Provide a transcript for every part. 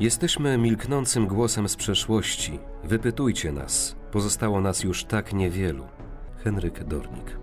Jesteśmy milknącym głosem z przeszłości. Wypytujcie nas. Pozostało nas już tak niewielu. Henryk Dornik.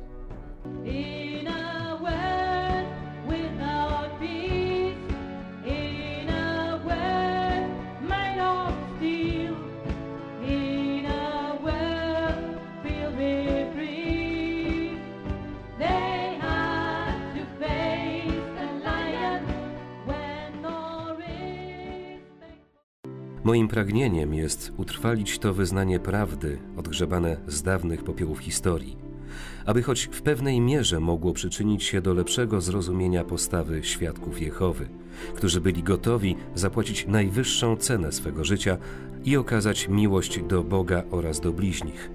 Moim pragnieniem jest utrwalić to wyznanie prawdy, odgrzebane z dawnych popiołów historii, aby choć w pewnej mierze mogło przyczynić się do lepszego zrozumienia postawy świadków Jehowy, którzy byli gotowi zapłacić najwyższą cenę swego życia i okazać miłość do Boga oraz do bliźnich.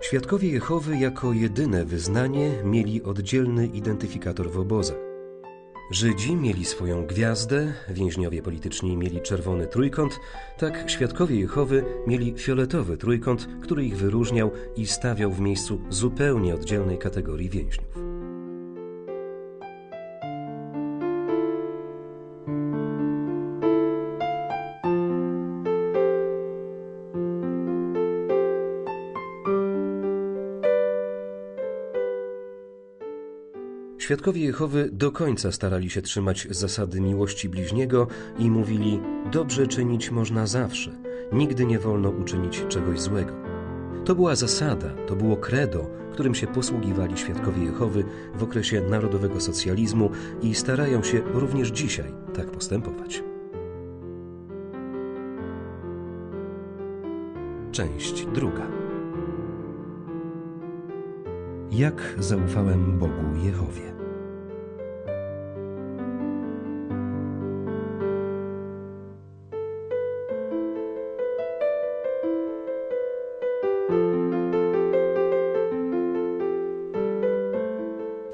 Świadkowie Jehowy jako jedyne wyznanie mieli oddzielny identyfikator w obozach. Żydzi mieli swoją gwiazdę, więźniowie polityczni mieli czerwony trójkąt, tak świadkowie Jehowy mieli fioletowy trójkąt, który ich wyróżniał i stawiał w miejscu zupełnie oddzielnej kategorii więźniów. Świadkowie Jehowy do końca starali się trzymać zasady miłości bliźniego i mówili: Dobrze czynić można zawsze, nigdy nie wolno uczynić czegoś złego. To była zasada, to było credo, którym się posługiwali świadkowie Jehowy w okresie narodowego socjalizmu i starają się również dzisiaj tak postępować. Część druga. Jak zaufałem Bogu Jehowie?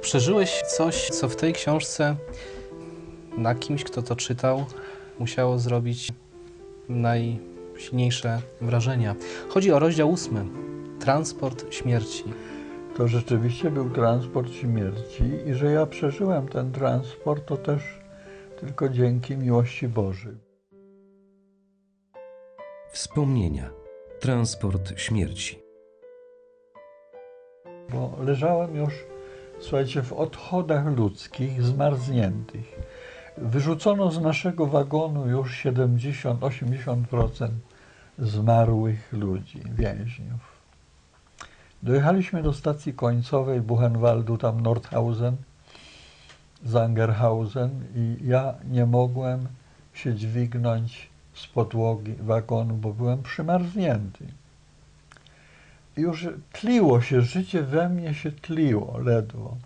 Przeżyłeś coś, co w tej książce na kimś, kto to czytał, musiało zrobić najsilniejsze wrażenia. Chodzi o rozdział ósmy. Transport śmierci. To rzeczywiście był transport śmierci i że ja przeżyłem ten transport, to też tylko dzięki miłości Bożej. Wspomnienia. Transport śmierci. Bo leżałem już, słuchajcie, w odchodach ludzkich, zmarzniętych. Wyrzucono z naszego wagonu już 70-80% zmarłych ludzi, więźniów. Dojechaliśmy do stacji końcowej Buchenwaldu, tam Nordhausen, Zangerhausen i ja nie mogłem się dźwignąć z podłogi wagonu, bo byłem przymarznięty. Już tliło się, życie we mnie się tliło ledwo.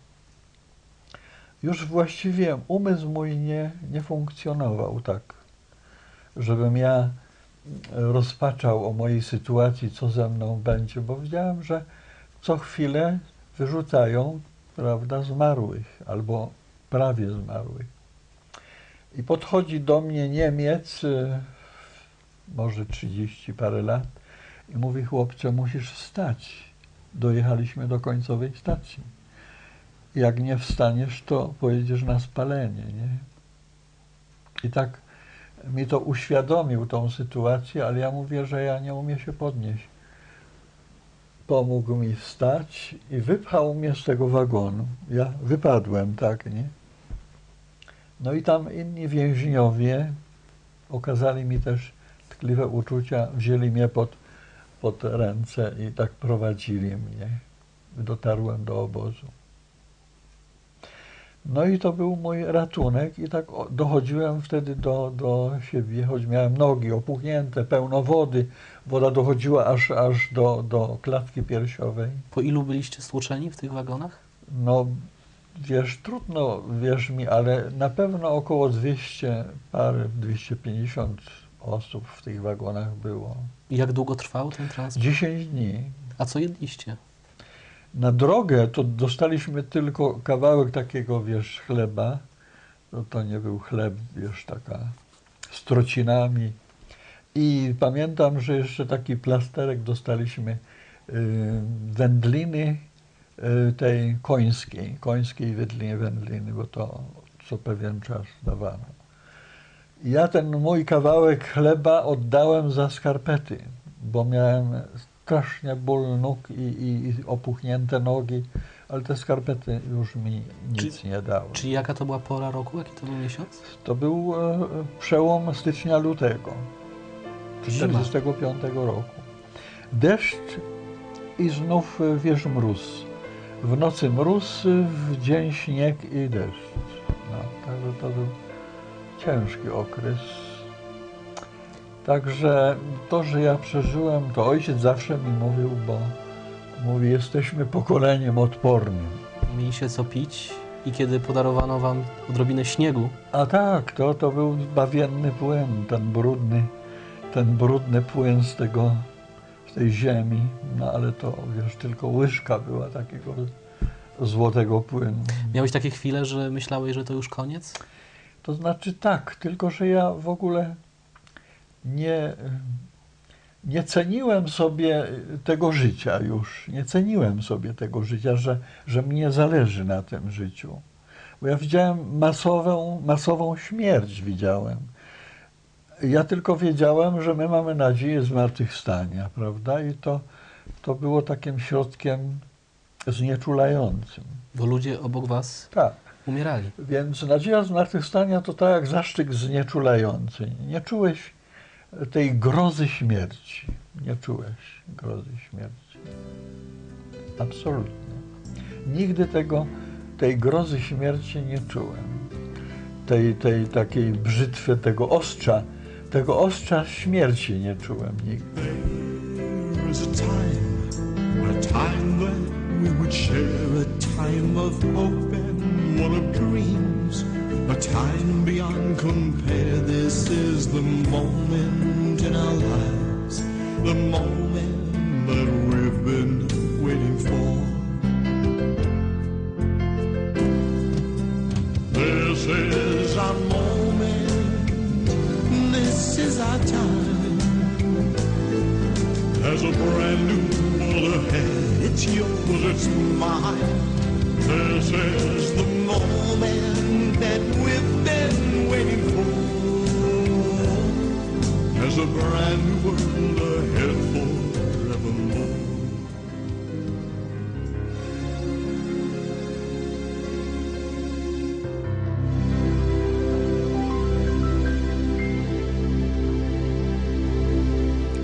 Już właściwie umysł mój nie, nie funkcjonował tak, żebym ja rozpaczał o mojej sytuacji, co ze mną będzie, bo widziałem, że co chwilę wyrzucają, prawda, zmarłych albo prawie zmarłych. I podchodzi do mnie Niemiec, może 30 parę lat, i mówi: Chłopcze, musisz wstać. Dojechaliśmy do końcowej stacji. Jak nie wstaniesz, to pojedziesz na spalenie. Nie? I tak mi to uświadomił tą sytuację, ale ja mówię, że ja nie umiem się podnieść. Pomógł mi wstać i wypchał mnie z tego wagonu. Ja wypadłem, tak, nie? No i tam inni więźniowie okazali mi też tkliwe uczucia, wzięli mnie pod, pod ręce i tak prowadzili mnie. Dotarłem do obozu. No i to był mój ratunek i tak dochodziłem wtedy do, do siebie, choć miałem nogi opuchnięte, pełno wody. Woda dochodziła aż, aż do, do klatki piersiowej. Po ilu byliście stłuczeni w tych wagonach? No, wiesz, trudno, wierz mi, ale na pewno około 200 parę, 250 osób w tych wagonach było. I jak długo trwał ten transport? 10 dni. A co jedliście? Na drogę to dostaliśmy tylko kawałek takiego, wiesz, chleba. No to nie był chleb, wiesz, taka z trocinami. I pamiętam, że jeszcze taki plasterek dostaliśmy y, wędliny y, tej końskiej, końskiej wędliny, wędliny, bo to co pewien czas dawano. Ja ten mój kawałek chleba oddałem za skarpety, bo miałem strasznie ból nóg i, i, i opuchnięte nogi, ale te skarpety już mi nic nie dały. Czyli jaka to była pora roku? Jaki to był miesiąc? To był e, przełom stycznia-lutego Zima. 1945 roku. Deszcz i znów wiesz mróz. W nocy mróz, w dzień śnieg i deszcz. No, także to był ciężki okres. Także to, że ja przeżyłem, to ojciec zawsze mi mówił, bo mówi, jesteśmy pokoleniem odpornym. Mieliście co pić i kiedy podarowano wam odrobinę śniegu, A tak, to, to był bawienny płyn, ten brudny, ten brudny płyn z tego, z tej ziemi. No ale to, wiesz, tylko łyżka była takiego złotego płynu. miałeś takie chwile, że myślałeś, że to już koniec? To znaczy tak, tylko że ja w ogóle nie, nie ceniłem sobie tego życia już. Nie ceniłem sobie tego życia, że, że mnie zależy na tym życiu. Bo ja widziałem masową, masową śmierć, widziałem. Ja tylko wiedziałem, że my mamy nadzieję zmartwychwstania, prawda? I to, to było takim środkiem znieczulającym. Bo ludzie obok was Tak. Umierali. Więc nadzieja zmartwychwstania to tak jak zaszczyt znieczulający. Nie czułeś tej grozy śmierci. Nie czułeś grozy śmierci. Absolutnie. Nigdy tego, tej grozy śmierci nie czułem. Tej, tej takiej brzytwy, tego ostrza, tego ostrza śmierci nie czułem nigdy. There one of dreams, a time beyond compare. This is the moment in our lives, the moment that we've been waiting for. This is our moment, this is our time. There's a brand new world ahead. It's yours, it's mine. This is the moment that we've been waiting for. There's a brand new world ahead forevermore.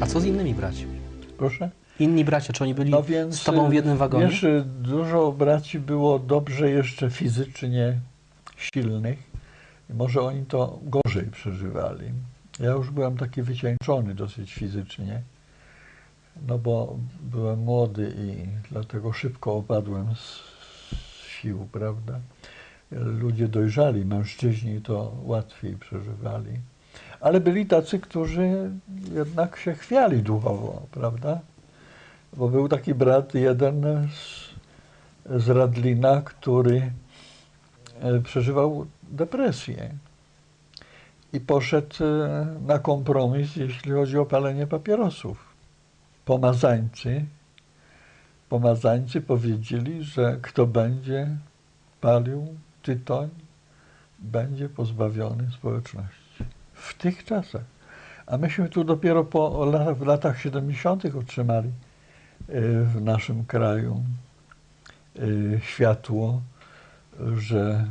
A co z innymi braćmi? Proszę? Inni bracia, czy oni byli No więc, z tobą w jednym wagonie? Wiesz, dużo braci było dobrze jeszcze fizycznie silnych. I może oni to gorzej przeżywali. Ja już byłem taki wycieńczony dosyć fizycznie, no bo byłem młody i dlatego szybko opadłem z, z sił, prawda? Ludzie dojrzali, mężczyźni to łatwiej przeżywali. Ale byli tacy, którzy jednak się chwiali duchowo, prawda? Bo był taki brat jeden z, z Radlina, który e, przeżywał depresję i poszedł e, na kompromis, jeśli chodzi o palenie papierosów. Pomazańcy, pomazańcy powiedzieli, że kto będzie palił tytoń, będzie pozbawiony społeczności. W tych czasach. A myśmy tu dopiero po w latach 70. otrzymali w naszym kraju y, światło, że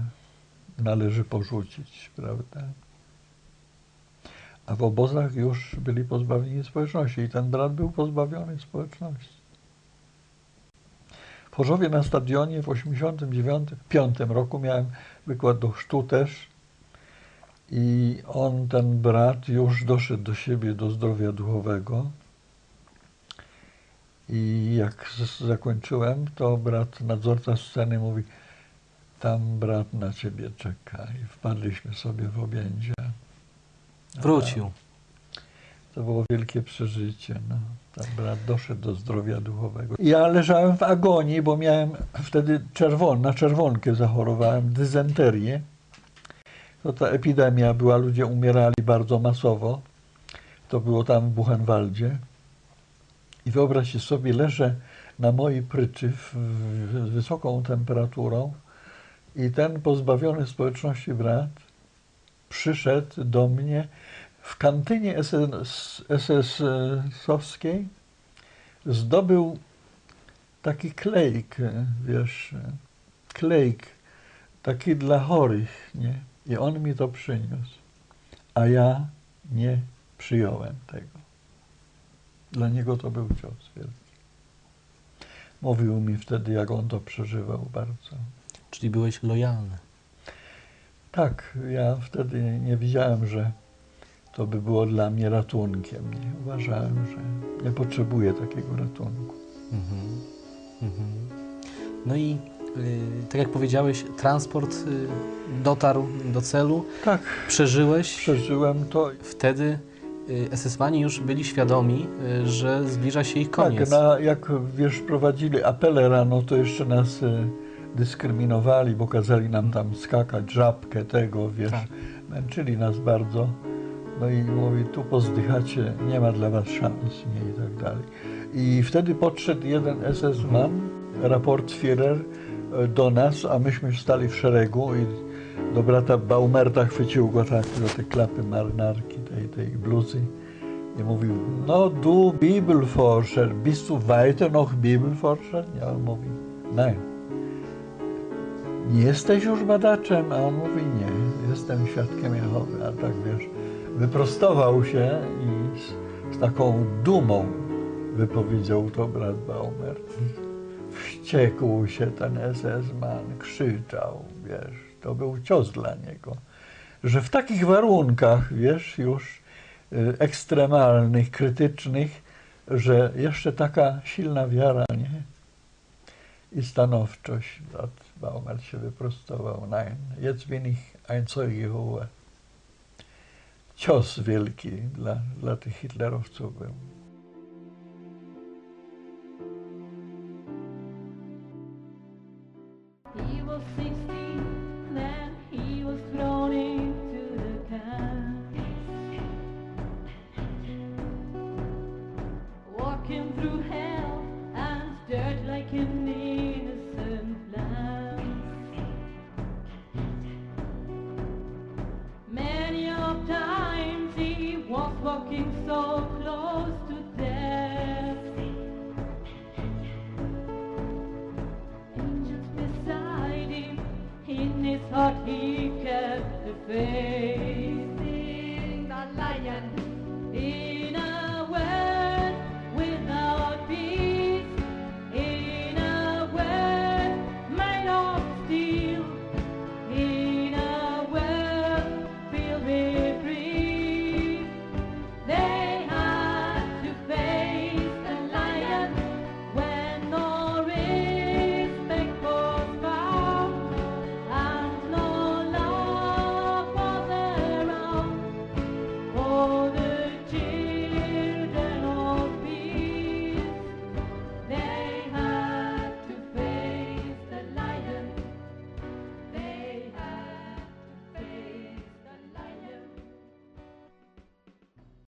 należy porzucić, prawda? A w obozach już byli pozbawieni społeczności i ten brat był pozbawiony społeczności. W Chorzowie na stadionie w 89 5 roku miałem wykład do chrztu też i on, ten brat, już doszedł do siebie, do zdrowia duchowego. I jak zakończyłem, to brat, nadzorca sceny mówi, tam brat na ciebie czeka. I wpadliśmy sobie w objęcia. Wrócił. To było wielkie przeżycie. No. Tam brat doszedł do zdrowia duchowego. Ja leżałem w agonii, bo miałem wtedy czerwon, na czerwonkę zachorowałem, dysenterię. To ta epidemia była, ludzie umierali bardzo masowo. To było tam w Buchenwaldzie. I wyobraźcie sobie, leżę na mojej pryczy z wysoką temperaturą i ten pozbawiony społeczności brat przyszedł do mnie w kantynie SS, SS-owskiej, zdobył taki klejk, wiesz, klejk taki dla chorych, nie? I on mi to przyniósł, a ja nie przyjąłem tego. Dla niego to był cios wielki. Mówił mi wtedy, jak on to przeżywał bardzo. Czyli byłeś lojalny. Tak, ja wtedy nie widziałem, że to by było dla mnie ratunkiem. Nie? Uważałem, że nie potrzebuję takiego ratunku. Mhm. Mhm. No i y, tak jak powiedziałeś, transport y, dotarł do celu, Tak, przeżyłeś. przeżyłem to. Wtedy y, SS-mani już byli świadomi, y, że zbliża się ich koniec. Tak, na, jak wiesz, prowadzili apele rano, to jeszcze nas y, dyskryminowali, bo kazali nam tam skakać, żabkę tego, wiesz. Tak. Męczyli nas bardzo. No i mówi, tu pozdychacie, nie ma dla was szans, nie i tak dalej. I wtedy podszedł jeden SS-man, raport Führer, e, do nas, a myśmy stali w szeregu i do brata Baumerta chwycił go tak do tej klapy marynarki, tej, tej bluzy i mówił, no du Bibelforscher, bist du weiter noch Bibelforscher? Ja, on mówi, nein. Nie jesteś już badaczem? A on mówi, nie, jestem świadkiem Jehowy. A tak wiesz, wyprostował się i z, z taką dumą wypowiedział to brat Baumer. Wściekł się ten SS-man, krzyczał, wiesz, to był cios dla niego, że w takich warunkach, wiesz, już y, ekstremalnych, krytycznych, że jeszcze taka silna wiara, nie? I stanowczość. Brat Baumer się wyprostował. Nein, jetzt bin ich ein Zeuge Jehova. Cios wielki dla, dla tych hitlerowców był. Walking through hell and dirt like an innocent lamb. Many of times he was walking so close to death. angels beside him. In his heart he kept the faith.